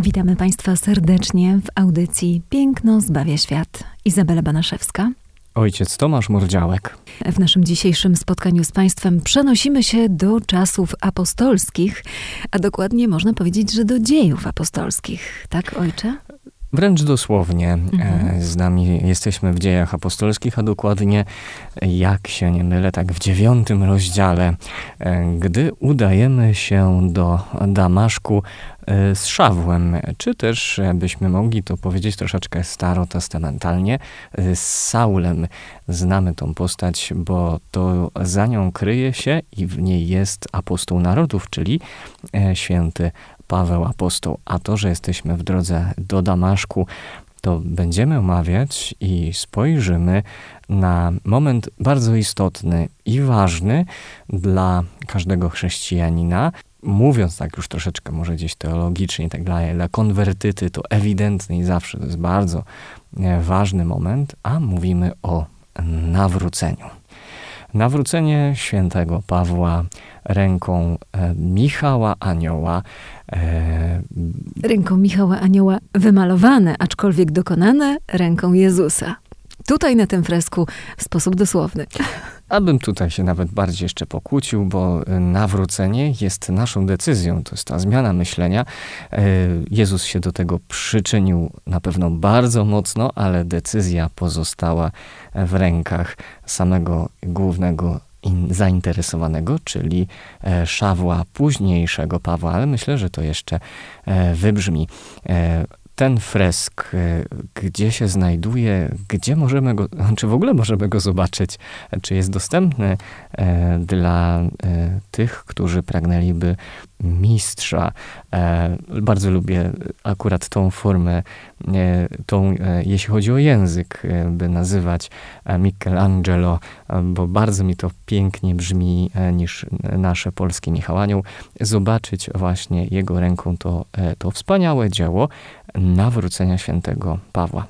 Witamy Państwa serdecznie w audycji Piękno zbawia świat. Izabela Banaszewska. Ojciec Tomasz Mordziałek. W naszym dzisiejszym spotkaniu z Państwem przenosimy się do czasów apostolskich, a dokładnie można powiedzieć, że do dziejów apostolskich. Tak, ojcze? Wręcz dosłownie. Mhm. E, Z nami jesteśmy w dziejach apostolskich, a dokładnie, jak się nie mylę, tak w dziewiątym rozdziale, e, gdy udajemy się do Damaszku e, z Szawłem, czy też, byśmy mogli to powiedzieć troszeczkę starotestamentalnie, z Saulem. Znamy tą postać, bo to za nią kryje się i w niej jest apostoł narodów, czyli święty Paweł apostoł. A to, że jesteśmy w drodze do Damaszku, to będziemy omawiać i spojrzymy na moment bardzo istotny i ważny dla każdego chrześcijanina. Mówiąc tak już troszeczkę może gdzieś teologicznie tak dalej, dla konwertyty to ewidentny i zawsze to jest bardzo e, ważny moment, a mówimy o nawróceniu. Nawrócenie świętego Pawła ręką e, Michała Anioła. E, Ręką Michała Anioła wymalowane, aczkolwiek dokonane ręką Jezusa. Tutaj na tym fresku w sposób dosłowny. Abym tutaj się nawet bardziej jeszcze pokłócił, bo e, nawrócenie jest naszą decyzją, to jest ta zmiana myślenia. E, Jezus się do tego przyczynił na pewno bardzo mocno, ale decyzja pozostała w rękach samego głównego in, zainteresowanego, czyli e, Szawła, późniejszego Pawła, ale myślę, że to jeszcze e, wybrzmi. Ten fresk, e, gdzie się znajduje, gdzie możemy go, czy w ogóle możemy go zobaczyć, czy jest dostępny e, dla e, tych, którzy pragnęliby mistrza. E, bardzo lubię akurat tą formę, e, tą, e, jeśli chodzi o język, by nazywać Michelangelo, bo bardzo mi to pięknie brzmi niż nasze polskie Michał Anioł. Zobaczyć właśnie jego ręką to, to wspaniałe dzieło nawrócenia świętego Pawła.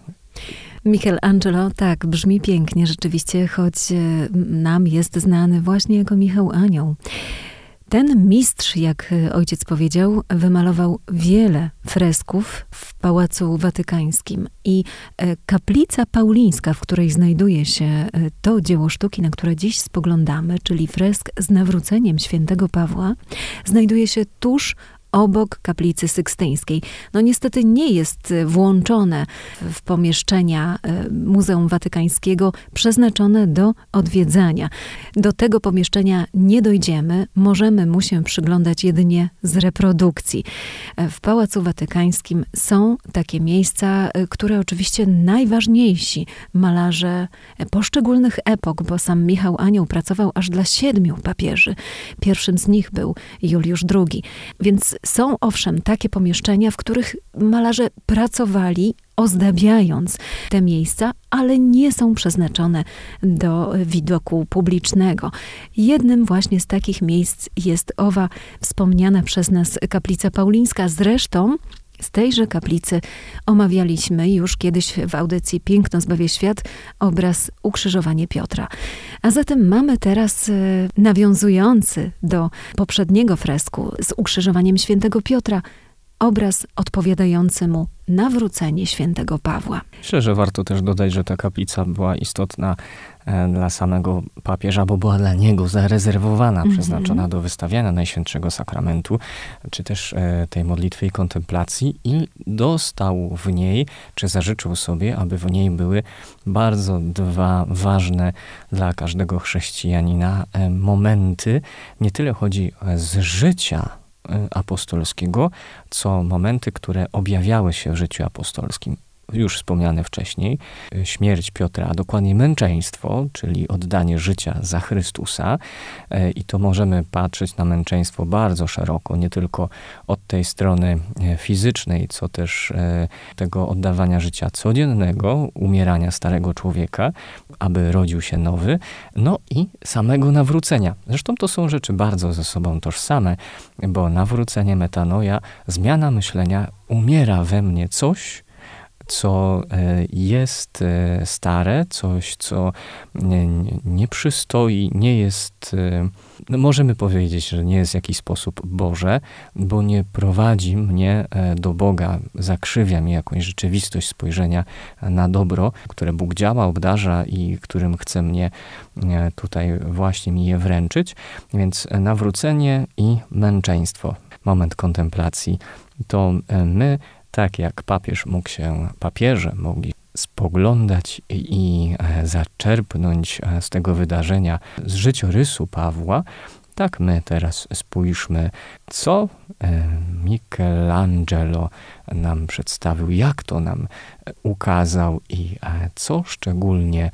Michelangelo, tak, brzmi pięknie rzeczywiście, choć nam jest znany właśnie jako Michał Anioł. Ten mistrz, jak e, ojciec powiedział, wymalował wiele fresków w Pałacu Watykańskim i e, kaplica paulińska, w której znajduje się e, to dzieło sztuki, na które dziś spoglądamy, czyli fresk z nawróceniem świętego Pawła, znajduje się tuż obok kaplicy sykstyńskiej. No niestety nie jest e, włączone w- pomieszczenia e, Muzeum Watykańskiego przeznaczone do odwiedzania. Do tego pomieszczenia nie dojdziemy, możemy mu się przyglądać jedynie z reprodukcji. E, W Pałacu Watykańskim są takie miejsca, które oczywiście najważniejsi malarze poszczególnych epok, bo sam Michał Anioł pracował aż dla siedmiu papieży. Pierwszym z nich był Juliusz II. Więc są owszem takie pomieszczenia, w których malarze pracowali, ozdabiając te miejsca, ale nie są przeznaczone do widoku publicznego. Jednym właśnie z takich miejsc jest owa wspomniana przez nas kaplica paulińska. Zresztą z tejże kaplicy omawialiśmy już kiedyś w audycji Piękno zbawie świat obraz Ukrzyżowanie Piotra. A zatem mamy teraz e, nawiązujący do poprzedniego fresku z ukrzyżowaniem świętego Piotra obraz odpowiadający mu nawrócenie świętego Pawła. Myślę, że warto też dodać, że ta kaplica była istotna dla samego papieża, bo była dla niego zarezerwowana, Mhm. przeznaczona do wystawiania Najświętszego Sakramentu, czy też e, tej modlitwy i kontemplacji i dostał w niej, czy zażyczył sobie, aby w niej były bardzo dwa ważne dla każdego chrześcijanina e, momenty. Nie tyle chodzi e, z życia e, apostolskiego, co momenty, które objawiały się w życiu apostolskim. Już wspomniane wcześniej, śmierć Piotra, a dokładnie męczeństwo, czyli oddanie życia za Chrystusa. E, I to możemy patrzeć na męczeństwo bardzo szeroko, nie tylko od tej strony e, fizycznej, co też e, tego oddawania życia codziennego, umierania starego człowieka, aby rodził się nowy, no i samego nawrócenia. Zresztą to są rzeczy bardzo ze sobą tożsame, bo nawrócenie metanoja, zmiana myślenia, umiera we mnie coś, co e, jest e, stare, coś, co nie przystoi, nie jest, e, no możemy powiedzieć, że nie jest w jakiś sposób Boże, bo nie prowadzi mnie do Boga, zakrzywia mi jakąś rzeczywistość spojrzenia na dobro, które Bóg działa, obdarza i którym chce mnie tutaj właśnie mi je wręczyć. Więc nawrócenie i męczeństwo, moment kontemplacji, to my tak jak papież mógł się, papieże mogli spoglądać i e, zaczerpnąć e, z tego wydarzenia z życiorysu Pawła, tak my teraz spójrzmy, co e, Michelangelo nam przedstawił, jak to nam ukazał i co szczególnie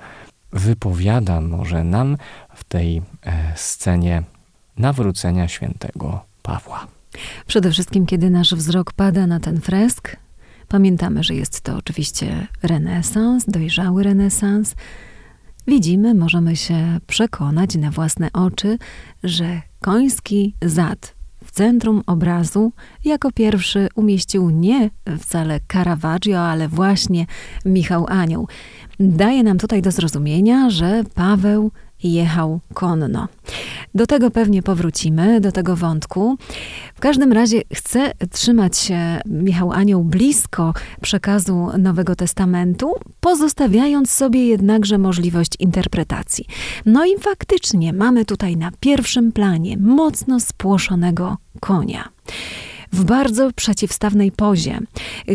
wypowiada może nam w tej scenie nawrócenia świętego Pawła. Przede wszystkim, kiedy nasz wzrok pada na ten fresk, pamiętamy, że jest to oczywiście renesans, dojrzały renesans. Widzimy, możemy się przekonać na własne oczy, że koński zad w centrum obrazu jako pierwszy umieścił nie wcale Caravaggio, ale właśnie Michał Anioł. Daje nam tutaj do zrozumienia, że Paweł jechał konno. Do tego pewnie powrócimy, do tego wątku. W każdym razie chcę trzymać się Michał Anioł blisko przekazu Nowego Testamentu, pozostawiając sobie jednakże możliwość interpretacji. No i faktycznie mamy tutaj na pierwszym planie mocno spłoszonego konia w bardzo przeciwstawnej pozie.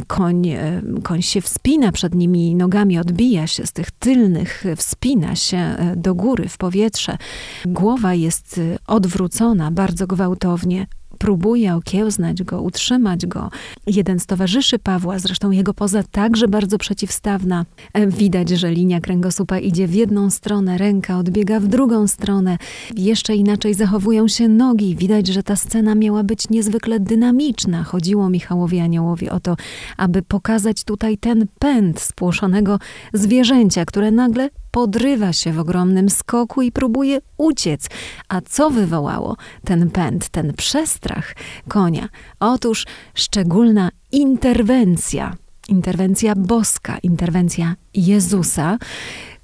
Koń, e, koń się wspina przed nimi nogami, odbija się z tych tylnych, wspina się e, do góry w powietrze. Głowa jest e, odwrócona bardzo gwałtownie próbuje okiełznać go, utrzymać go. Jeden z towarzyszy Pawła, zresztą jego poza także bardzo przeciwstawna. E, widać, że linia kręgosłupa idzie w jedną stronę, ręka odbiega w drugą stronę. Jeszcze inaczej zachowują się nogi. Widać, że ta scena miała być niezwykle dynamiczna. Chodziło Michałowi Aniołowi o to, aby pokazać tutaj ten pęd spłoszonego zwierzęcia, które nagle podrywa się w ogromnym skoku i próbuje uciec. A co wywołało ten pęd, ten przestrach konia? Otóż szczególna interwencja, interwencja boska, interwencja Jezusa,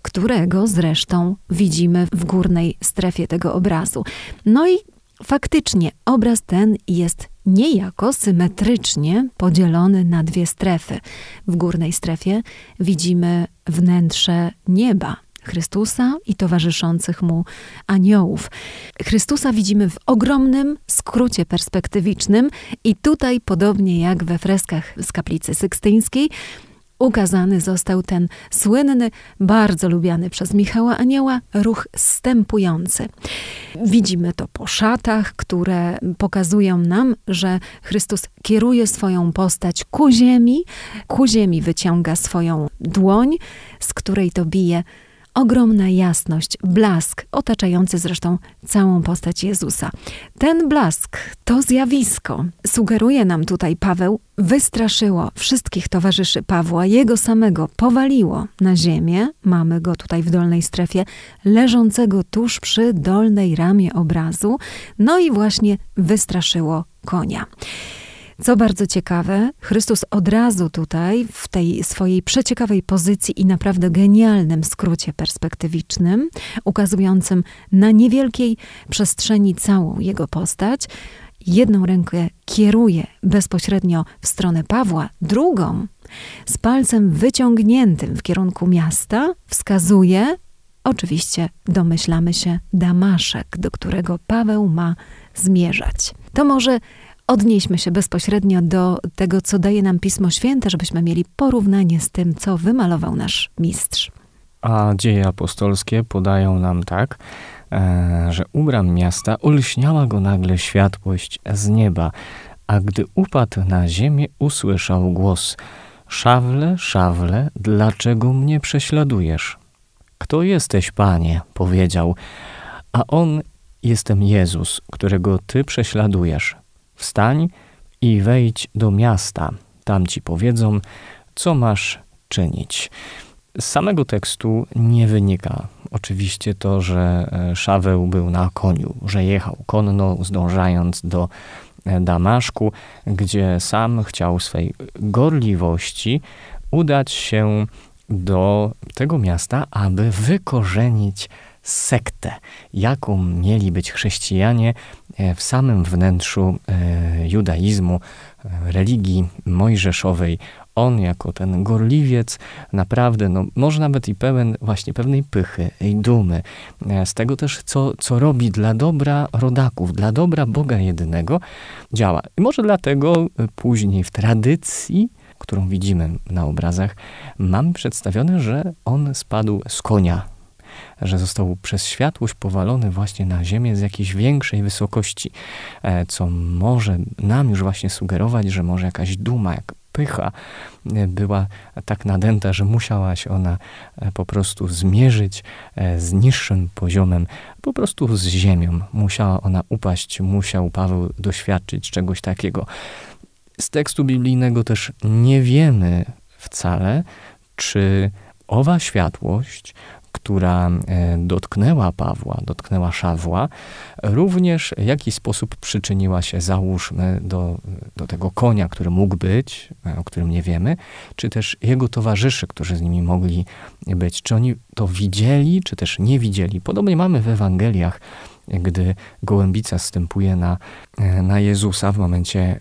którego zresztą widzimy w górnej strefie tego obrazu. No i faktycznie obraz ten jest niejako symetrycznie podzielony na dwie strefy. W górnej strefie widzimy wnętrze nieba, Chrystusa i towarzyszących mu aniołów. Chrystusa widzimy w ogromnym skrócie perspektywicznym i tutaj, podobnie jak we freskach z kaplicy sykstyńskiej, ukazany został ten słynny, bardzo lubiany przez Michała Anioła ruch stępujący. Widzimy to po szatach, które pokazują nam, że Chrystus kieruje swoją postać ku ziemi, ku ziemi wyciąga swoją dłoń, z której to bije ogromna jasność, blask, otaczający zresztą całą postać Jezusa. Ten blask, to zjawisko, sugeruje nam tutaj Paweł, wystraszyło wszystkich towarzyszy Pawła, jego samego powaliło na ziemię, mamy go tutaj w dolnej strefie, leżącego tuż przy dolnej ramie obrazu, no i właśnie wystraszyło konia. Co bardzo ciekawe, Chrystus od razu tutaj, w tej swojej przeciekawej pozycji i naprawdę genialnym skrócie perspektywicznym, ukazującym na niewielkiej przestrzeni całą jego postać, jedną rękę kieruje bezpośrednio w stronę Pawła, drugą z palcem wyciągniętym w kierunku miasta wskazuje, oczywiście domyślamy się, Damaszek, do którego Paweł ma zmierzać. To może odnieśmy się bezpośrednio do tego, co daje nam Pismo Święte, żebyśmy mieli porównanie z tym, co wymalował nasz mistrz. A dzieje apostolskie podają nam tak, e, że u bram miasta ulśniała go nagle światłość z nieba, a gdy upadł na ziemię, usłyszał głos: Szawle, szawle, dlaczego mnie prześladujesz? Kto jesteś, panie? powiedział. A on jestem Jezus, którego ty prześladujesz. Wstań i wejdź do miasta. Tam ci powiedzą, co masz czynić. Z samego tekstu nie wynika oczywiście to, że e, Szaweł był na koniu, że jechał konno, zdążając do e, Damaszku, gdzie sam chciał swej gorliwości udać się do tego miasta, aby wykorzenić sektę, jaką mieli być chrześcijanie e, w samym wnętrzu judaizmu, religii mojżeszowej, on jako ten gorliwiec naprawdę, no, może nawet i pełen właśnie pewnej pychy i dumy, e, z tego też, co, co robi dla dobra rodaków, dla dobra Boga jedynego, działa. I może dlatego e, później w tradycji, którą widzimy na obrazach, mamy przedstawione, że on spadł z konia, że został przez światłość powalony właśnie na ziemię z jakiejś większej wysokości, e, co może nam już właśnie sugerować, że może jakaś duma, jak pycha e, była tak nadęta, że musiała się ona e, po prostu zmierzyć z niższym poziomem, po prostu z ziemią. Musiała ona upaść, musiał Paweł doświadczyć czegoś takiego. Z tekstu biblijnego też nie wiemy wcale, czy owa światłość która e, dotknęła Pawła, dotknęła Szawła, również w jakiś sposób przyczyniła się, załóżmy, do, do tego konia, który mógł być, e, o którym nie wiemy, czy też jego towarzyszy, którzy z nimi mogli być. Czy oni to widzieli, czy też nie widzieli. Podobnie mamy w Ewangeliach, gdy gołębica wstępuje na, e, na Jezusa w momencie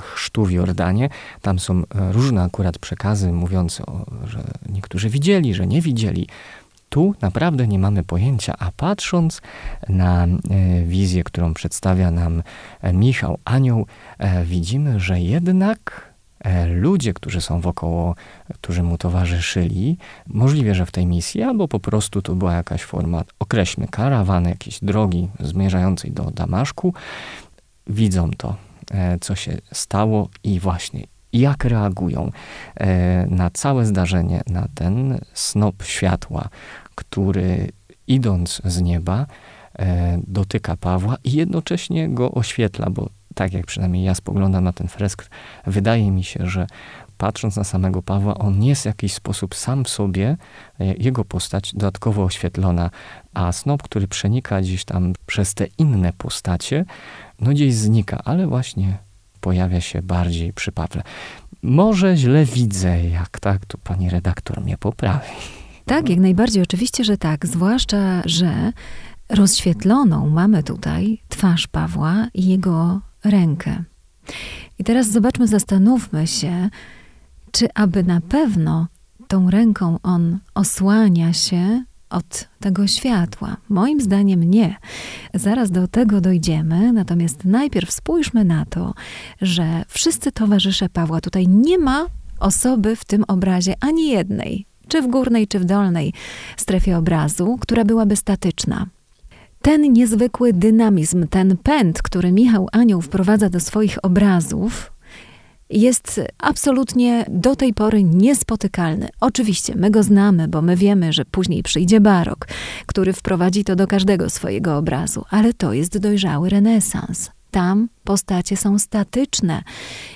chrztu w Jordanie. Tam są różne akurat przekazy mówiące, o, że niektórzy widzieli, że nie widzieli tu naprawdę nie mamy pojęcia, a patrząc na e, wizję, którą przedstawia nam e, Michał Anioł, e, widzimy, że jednak ludzie, którzy są wokoło, którzy mu towarzyszyli, możliwe, że w tej misji, albo po prostu to była jakaś forma, określmy, karawany, jakiejś drogi zmierzającej do Damaszku, widzą to, co się stało i właśnie jak reagują na całe zdarzenie, na ten snop światła, który idąc z nieba e, dotyka Pawła i jednocześnie go oświetla, bo tak jak przynajmniej ja spoglądam na ten fresk, wydaje mi się, że patrząc na samego Pawła, on jest w jakiś sposób sam w sobie, e, jego postać dodatkowo oświetlona, a snop, który przenika gdzieś tam przez te inne postacie, no gdzieś znika, ale właśnie pojawia się bardziej przy Pawle. Może źle widzę, jak tak, to pani redaktor mnie poprawi. Tak, jak najbardziej, oczywiście, że tak. Zwłaszcza, że rozświetloną mamy tutaj twarz Pawła i jego rękę. I teraz zobaczmy, zastanówmy się, czy aby na pewno tą ręką on osłania się od tego światła. Moim zdaniem nie. Zaraz do tego dojdziemy, natomiast najpierw spójrzmy na to, że wszyscy towarzysze Pawła, tutaj nie ma osoby w tym obrazie ani jednej, czy w górnej, czy w dolnej strefie obrazu, która byłaby statyczna. Ten niezwykły dynamizm, ten pęd, który Michał Anioł wprowadza do swoich obrazów, jest absolutnie do tej pory niespotykalny. Oczywiście my go znamy, bo my wiemy, że później przyjdzie barok, który wprowadzi to do każdego swojego obrazu, ale to jest dojrzały renesans. Tam postacie są statyczne.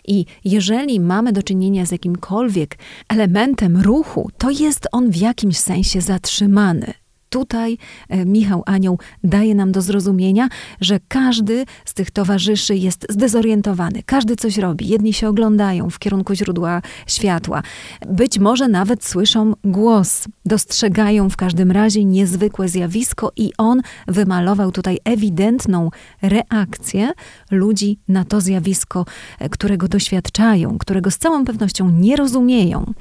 I jeżeli mamy do czynienia z jakimkolwiek elementem ruchu, to jest on w jakimś sensie zatrzymany tutaj e, Michał Anioł daje nam do zrozumienia, że każdy z tych towarzyszy jest zdezorientowany, każdy coś robi. Jedni się oglądają w kierunku źródła światła, być może nawet słyszą głos, dostrzegają w każdym razie niezwykłe zjawisko, i on wymalował tutaj ewidentną reakcję ludzi na to zjawisko, e, którego doświadczają, którego z całą pewnością nie rozumieją.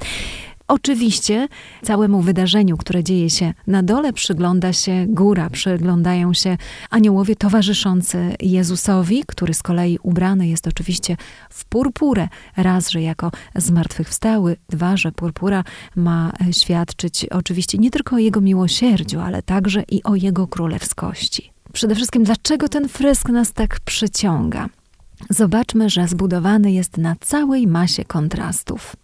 Oczywiście całemu wydarzeniu, które dzieje się na dole, przygląda się góra, przyglądają się aniołowie towarzyszący Jezusowi, który z kolei ubrany jest oczywiście w purpurę. Raz, że jako zmartwychwstały, dwa, że purpura ma świadczyć oczywiście nie tylko o jego miłosierdziu, ale także i o jego królewskości. Przede wszystkim, dlaczego ten fresk nas tak przyciąga? Zobaczmy, że zbudowany jest na całej masie kontrastów.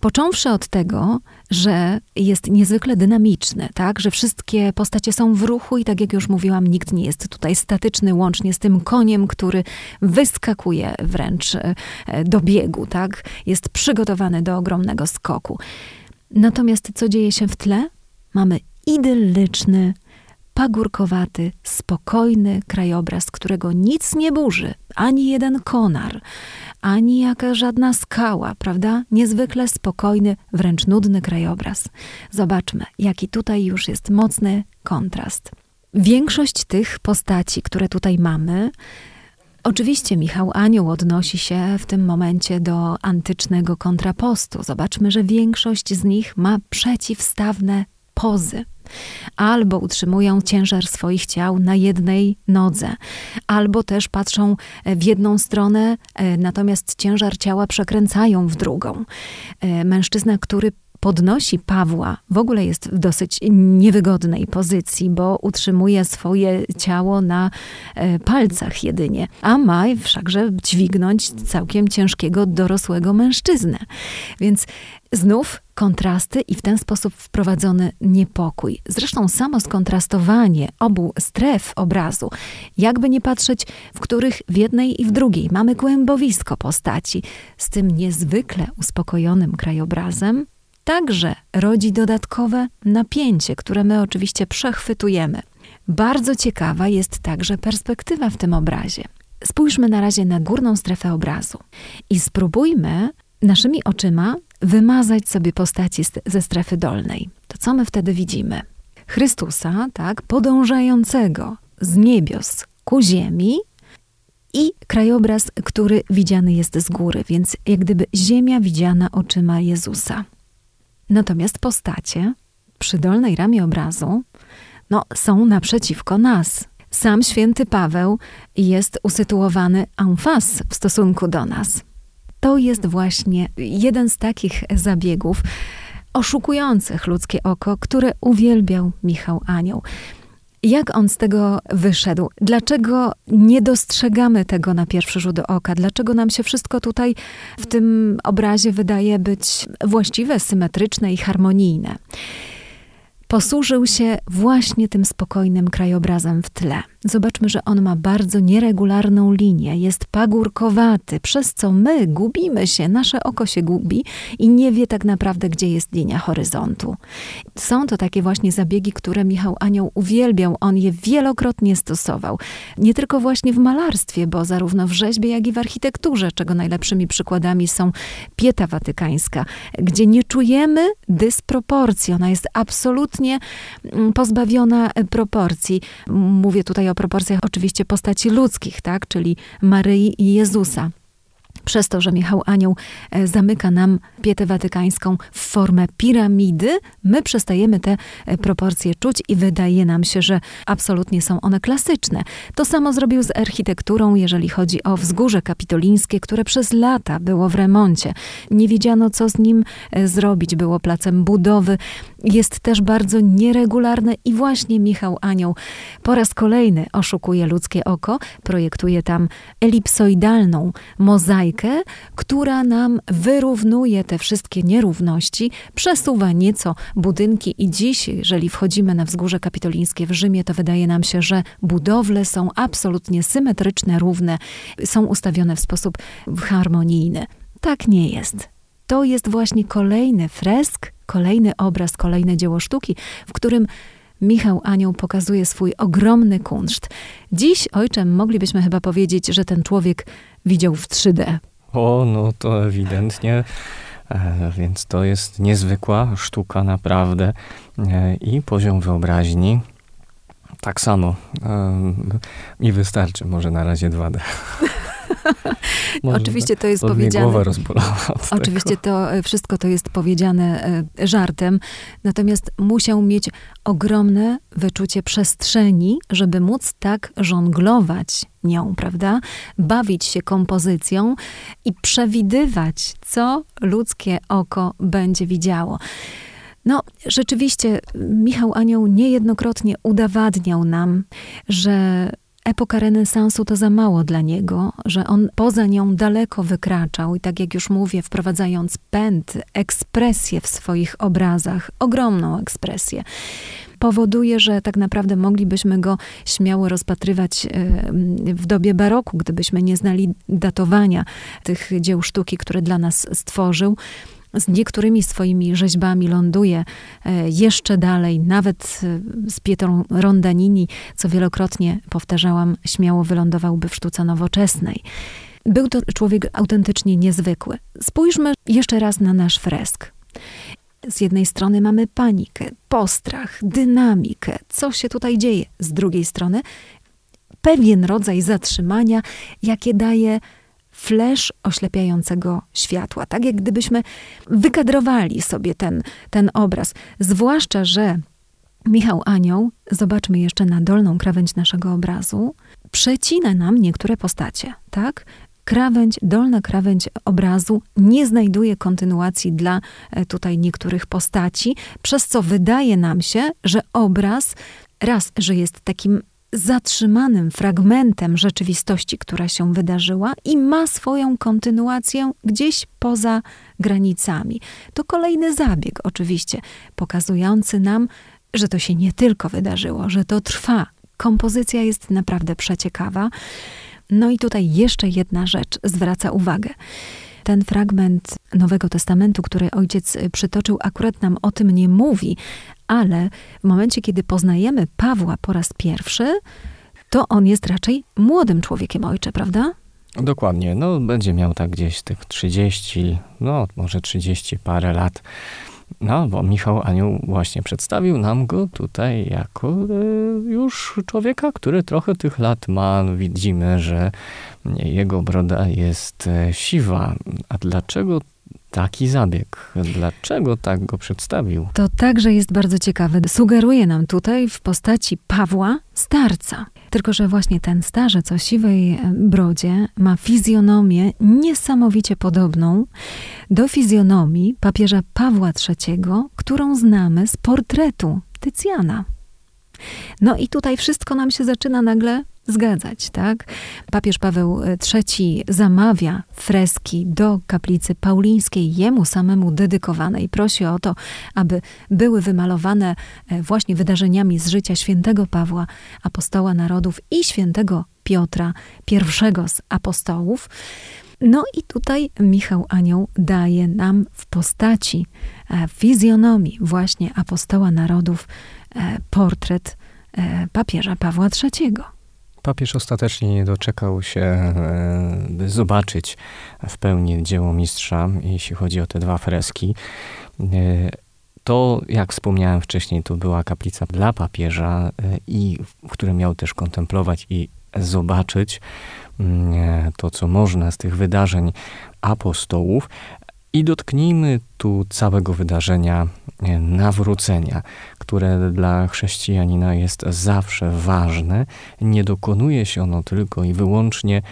Począwszy od tego, że jest niezwykle dynamiczny, tak? że wszystkie postacie są w ruchu i tak jak już mówiłam, nikt nie jest tutaj statyczny, łącznie z tym koniem, który wyskakuje wręcz e, do biegu, tak? jest przygotowany do ogromnego skoku. Natomiast co dzieje się w tle? Mamy idyllyczny, pagórkowaty, spokojny krajobraz, którego nic nie burzy, ani jeden konar, ani jaka żadna skała, prawda? Niezwykle spokojny, wręcz nudny krajobraz. Zobaczmy, jaki tutaj już jest mocny kontrast. Większość tych postaci, które tutaj mamy, Oczywiście Michał Anioł odnosi się w tym momencie do antycznego kontrapostu. Zobaczmy, że większość z nich ma przeciwstawne pozy albo utrzymują ciężar swoich ciał na jednej nodze, albo też patrzą w jedną stronę, e, natomiast ciężar ciała przekręcają w drugą. E, mężczyzna, który podnosi Pawła, w ogóle jest w dosyć niewygodnej pozycji, bo utrzymuje swoje ciało na e, palcach jedynie, a ma wszakże dźwignąć całkiem ciężkiego dorosłego mężczyznę. Więc znów kontrasty i w ten sposób wprowadzony niepokój. Zresztą samo skontrastowanie obu stref obrazu, jakby nie patrzeć, w których w jednej i w drugiej mamy głębowisko postaci, z tym niezwykle uspokojonym krajobrazem, także rodzi dodatkowe napięcie, które my oczywiście przechwytujemy. Bardzo ciekawa jest także perspektywa w tym obrazie. Spójrzmy na razie na górną strefę obrazu i spróbujmy naszymi oczyma wymazać sobie postaci ze strefy dolnej. To co my wtedy widzimy? Chrystusa, tak, podążającego z niebios ku ziemi i krajobraz, który widziany jest z góry, więc jak gdyby ziemia widziana oczyma Jezusa. Natomiast postacie przy dolnej ramie obrazu no, są naprzeciwko nas. Sam święty Paweł jest usytuowany en face w stosunku do nas. To jest właśnie jeden z takich zabiegów oszukujących ludzkie oko, które uwielbiał Michał Anioł. Jak on z tego wyszedł? Dlaczego nie dostrzegamy tego na pierwszy rzut oka? Dlaczego nam się wszystko tutaj w tym obrazie wydaje być właściwe, symetryczne i harmonijne? posłużył się właśnie tym spokojnym krajobrazem w tle. Zobaczmy, że on ma bardzo nieregularną linię, jest pagórkowaty, przez co my gubimy się, nasze oko się gubi i nie wie tak naprawdę, gdzie jest linia horyzontu. Są to takie właśnie zabiegi, które Michał Anioł uwielbiał, on je wielokrotnie stosował. Nie tylko właśnie w malarstwie, bo zarówno w rzeźbie, jak i w architekturze, czego najlepszymi przykładami są Pieta Watykańska, gdzie nie czujemy dysproporcji, ona jest absolutnie mm, pozbawiona proporcji. Mówię tutaj o proporcjach oczywiście postaci ludzkich, tak, czyli Maryi i Jezusa przez to, że Michał Anioł e, zamyka nam pietę watykańską w formę piramidy, my przestajemy te e, proporcje czuć i wydaje nam się, że absolutnie są one klasyczne. To samo zrobił z architekturą, jeżeli chodzi o wzgórze kapitolińskie, które przez lata było w remoncie. Nie wiedziano, co z nim e, zrobić, było placem budowy. Jest też bardzo nieregularne i właśnie Michał Anioł po raz kolejny oszukuje ludzkie oko, projektuje tam elipsoidalną mozaikę, która nam wyrównuje te wszystkie nierówności, przesuwa nieco budynki i dziś, jeżeli wchodzimy na wzgórze kapitolińskie w Rzymie, to wydaje nam się, że budowle są absolutnie symetryczne, równe, są ustawione w sposób harmonijny. Tak nie jest. To jest właśnie kolejny fresk, kolejny obraz, kolejne dzieło sztuki, w którym Michał Anioł pokazuje swój ogromny kunszt. Dziś, ojczem, moglibyśmy chyba powiedzieć, że ten człowiek widział w 3D. O, no to ewidentnie. E, więc to jest niezwykła sztuka, naprawdę. E, I poziom wyobraźni. Tak samo. E, mi wystarczy może na razie 2D. Oczywiście to jest powiedziane. Oczywiście tego. to e, wszystko to jest powiedziane e, żartem, natomiast musiał mieć ogromne wyczucie przestrzeni, żeby móc tak żonglować nią, prawda? Bawić się kompozycją i przewidywać, co ludzkie oko będzie widziało. No, rzeczywiście, Michał Anioł niejednokrotnie udowadniał nam, że epoka renesansu to za mało dla niego, że on poza nią daleko wykraczał i tak jak już mówię, wprowadzając pęd, ekspresję w swoich obrazach, ogromną ekspresję, powoduje, że tak naprawdę moglibyśmy go śmiało rozpatrywać e, w dobie baroku, gdybyśmy nie znali datowania tych dzieł sztuki, które dla nas stworzył z niektórymi swoimi rzeźbami ląduje e, jeszcze dalej, nawet e, z Pietrą Rondanini, co wielokrotnie powtarzałam, śmiało wylądowałby w sztuce nowoczesnej. Był to człowiek autentycznie niezwykły. Spójrzmy jeszcze raz na nasz fresk. Z jednej strony mamy panikę, postrach, dynamikę, co się tutaj dzieje. Z drugiej strony pewien rodzaj zatrzymania, jakie daje flesz oślepiającego światła. Tak jak gdybyśmy wykadrowali sobie ten, ten obraz. Zwłaszcza, że Michał Anioł, zobaczmy jeszcze na dolną krawędź naszego obrazu, przecina nam niektóre postacie, tak? Krawędź, dolna krawędź obrazu nie znajduje kontynuacji dla e, tutaj niektórych postaci, przez co wydaje nam się, że obraz raz, że jest takim zatrzymanym fragmentem rzeczywistości, która się wydarzyła i ma swoją kontynuację gdzieś poza granicami. To kolejny zabieg, oczywiście, pokazujący nam, że to się nie tylko wydarzyło, że to trwa. Kompozycja jest naprawdę przeciekawa. No i tutaj jeszcze jedna rzecz zwraca uwagę. Ten fragment Nowego Testamentu, który ojciec przytoczył, akurat nam o tym nie mówi, ale w momencie, kiedy poznajemy Pawła po raz pierwszy, to on jest raczej młodym człowiekiem, ojcze, prawda? Dokładnie. No, będzie miał tak gdzieś tych 30, no może 30 parę lat. No, bo Michał Anioł właśnie przedstawił nam go tutaj jako e, już człowieka, który trochę tych lat ma. Widzimy, że jego broda jest e, siwa. A dlaczego taki zabieg? Dlaczego tak go przedstawił? To także jest bardzo ciekawe. Sugeruje nam tutaj w postaci Pawła starca. Tylko, że właśnie ten starzec o siwej e, brodzie ma fizjonomię niesamowicie podobną do fizjonomii papieża Pawła III, którą znamy z portretu Tycjana. No i tutaj wszystko nam się zaczyna nagle zgadzać, tak? Papież Paweł III zamawia freski do kaplicy paulińskiej, jemu samemu dedykowanej. Prosi o to, aby były wymalowane e, właśnie wydarzeniami z życia świętego Pawła, apostoła narodów i świętego Piotra, pierwszego z apostołów. No i tutaj Michał Anioł daje nam w postaci e, fizjonomii właśnie apostoła narodów e, portret papieża Pawła III. Papież ostatecznie nie doczekał się, e, by zobaczyć w pełni dzieło mistrza, jeśli chodzi o te dwa freski. E, to, jak wspomniałem wcześniej, to była kaplica dla papieża, e, i w której miał też kontemplować i zobaczyć mm, to, co można z tych wydarzeń apostołów, i dotknijmy tu całego wydarzenia e, nawrócenia, które dla chrześcijanina jest zawsze ważne. Nie dokonuje się ono tylko i wyłącznie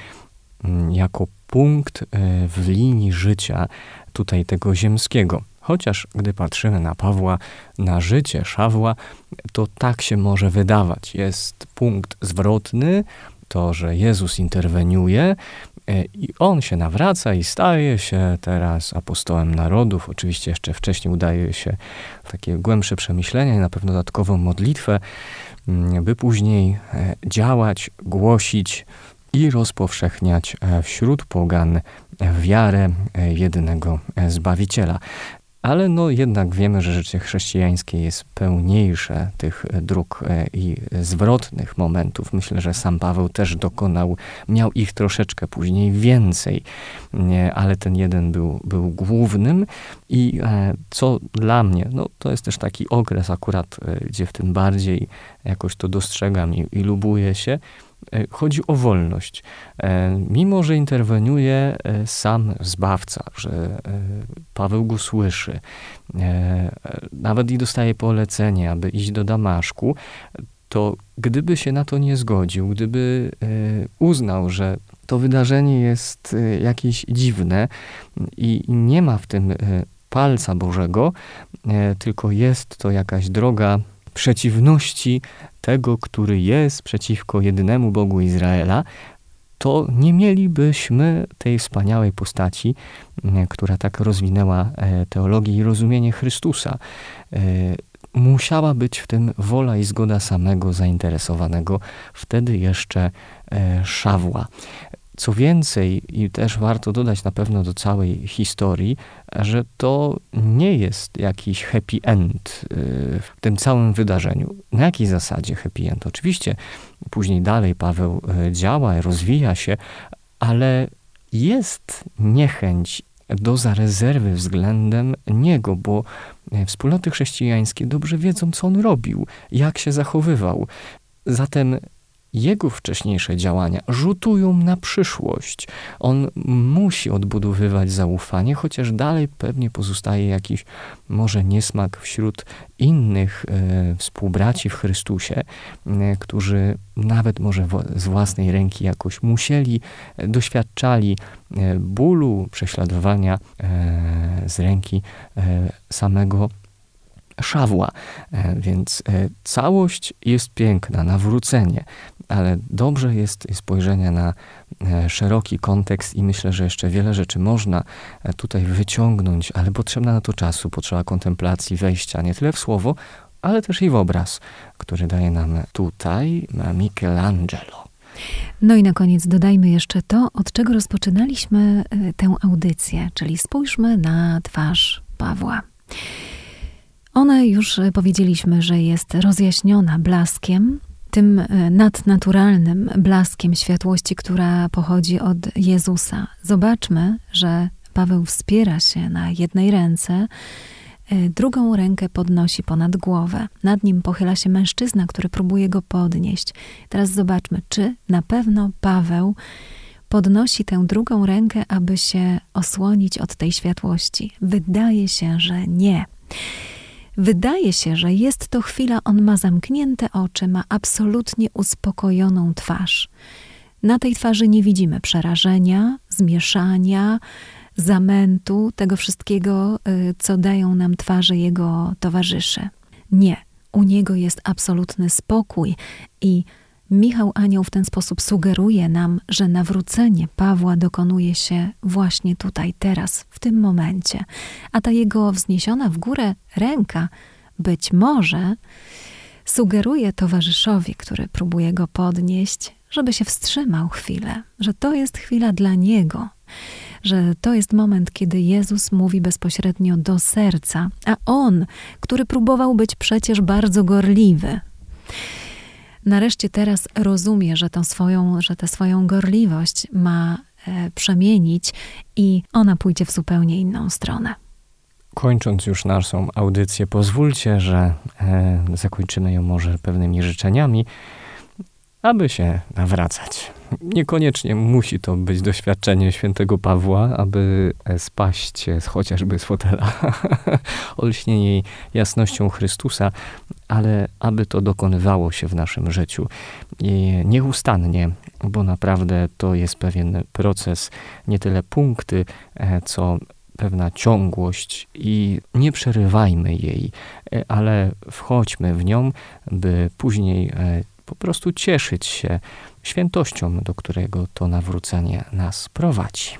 mm, jako punkt e, w linii życia tutaj tego ziemskiego. Chociaż gdy patrzymy na Pawła, na życie Szawła, to tak się może wydawać. Jest punkt zwrotny, to, że Jezus interweniuje, E, I on się nawraca i staje się teraz apostołem narodów. Oczywiście jeszcze wcześniej udaje się takie głębsze przemyślenia i na pewno dodatkową modlitwę, mm, by później e, działać, głosić i rozpowszechniać e, wśród pogan wiarę jedynego Zbawiciela ale no jednak wiemy, że życie chrześcijańskie jest pełniejsze tych dróg e, i zwrotnych momentów. Myślę, że sam Paweł też dokonał, miał ich troszeczkę później więcej, ale ten jeden był, był głównym i e, co dla mnie, no to jest też taki okres akurat, e, gdzie w tym bardziej jakoś to dostrzegam i, i lubuję się, E, chodzi o wolność. E, mimo, że interweniuje e, sam zbawca, że Paweł go słyszy, nawet i dostaje polecenie, aby iść do Damaszku, to gdyby się na to nie zgodził, gdyby uznał, że to wydarzenie jest jakieś dziwne i nie ma w tym palca Bożego, tylko jest to jakaś droga przeciwności tego, który jest przeciwko jedynemu Bogu Izraela, to nie mielibyśmy tej wspaniałej postaci, która tak rozwinęła teologię i rozumienie Chrystusa musiała być w tym wola i zgoda samego zainteresowanego, wtedy jeszcze e, Szawła. Co więcej, i też warto dodać na pewno do całej historii, że to nie jest jakiś happy end e, w tym całym wydarzeniu. Na jakiej zasadzie happy end? Oczywiście później dalej Paweł e, działa, rozwija się, ale jest niechęć do zarezerwy względem Niego, bo e, wspólnoty chrześcijańskie dobrze wiedzą, co On robił, jak się zachowywał. Zatem jego wcześniejsze działania rzutują na przyszłość. On musi odbudowywać zaufanie, chociaż dalej pewnie pozostaje jakiś może niesmak wśród innych e, współbraci w Chrystusie, e, którzy nawet może w, z własnej ręki jakoś musieli, e, doświadczali e, bólu, prześladowania e, z ręki e, samego Szawła. Więc całość jest piękna, nawrócenie, ale dobrze jest spojrzenie na e, szeroki kontekst i myślę, że jeszcze wiele rzeczy można e, tutaj wyciągnąć, ale potrzebna na to czasu, potrzeba kontemplacji, wejścia nie tyle w słowo, ale też i w obraz, który daje nam tutaj Michelangelo. No i na koniec dodajmy jeszcze to, od czego rozpoczynaliśmy e, tę audycję, czyli spójrzmy na twarz Pawła. Ona już powiedzieliśmy, że jest rozjaśniona blaskiem, tym e, nadnaturalnym blaskiem światłości, która pochodzi od Jezusa. Zobaczmy, że Paweł wspiera się na jednej ręce, e, drugą rękę podnosi ponad głowę. Nad nim pochyla się mężczyzna, który próbuje go podnieść. Teraz zobaczmy, czy na pewno Paweł podnosi tę drugą rękę, aby się osłonić od tej światłości. Wydaje się, że nie. Wydaje się, że jest to chwila, on ma zamknięte oczy, ma absolutnie uspokojoną twarz. Na tej twarzy nie widzimy przerażenia, zmieszania, zamętu, tego wszystkiego, y, co dają nam twarze jego towarzysze. Nie, u niego jest absolutny spokój i Michał Anioł w ten sposób sugeruje nam, że nawrócenie Pawła dokonuje się właśnie tutaj, teraz, w tym momencie. A ta jego wzniesiona w górę ręka być może sugeruje towarzyszowi, który próbuje go podnieść, żeby się wstrzymał chwilę, że to jest chwila dla niego, że to jest moment, kiedy Jezus mówi bezpośrednio do serca, a on, który próbował być przecież bardzo gorliwy, nareszcie teraz rozumie, że, tą swoją, że tę swoją gorliwość ma e, przemienić i ona pójdzie w zupełnie inną stronę. Kończąc już naszą audycję, pozwólcie, że e, zakończymy ją może pewnymi życzeniami aby się nawracać. Niekoniecznie musi to być doświadczenie świętego Pawła, aby spaść chociażby z fotela olśnienie jasnością Chrystusa, ale aby to dokonywało się w naszym życiu I nieustannie, bo naprawdę to jest pewien proces, nie tyle punkty, e, co pewna ciągłość i nie przerywajmy jej, e, ale wchodźmy w nią, by później e, po prostu cieszyć się świętością, do którego to nawrócenie nas prowadzi.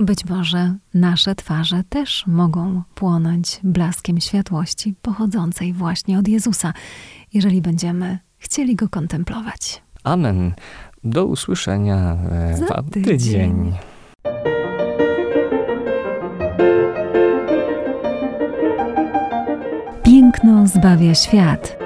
Być może nasze twarze też mogą płonąć blaskiem światłości pochodzącej właśnie od Jezusa, jeżeli będziemy chcieli go kontemplować. Amen. Do usłyszenia Za tydzień. tydzień. Piękno zbawia świat.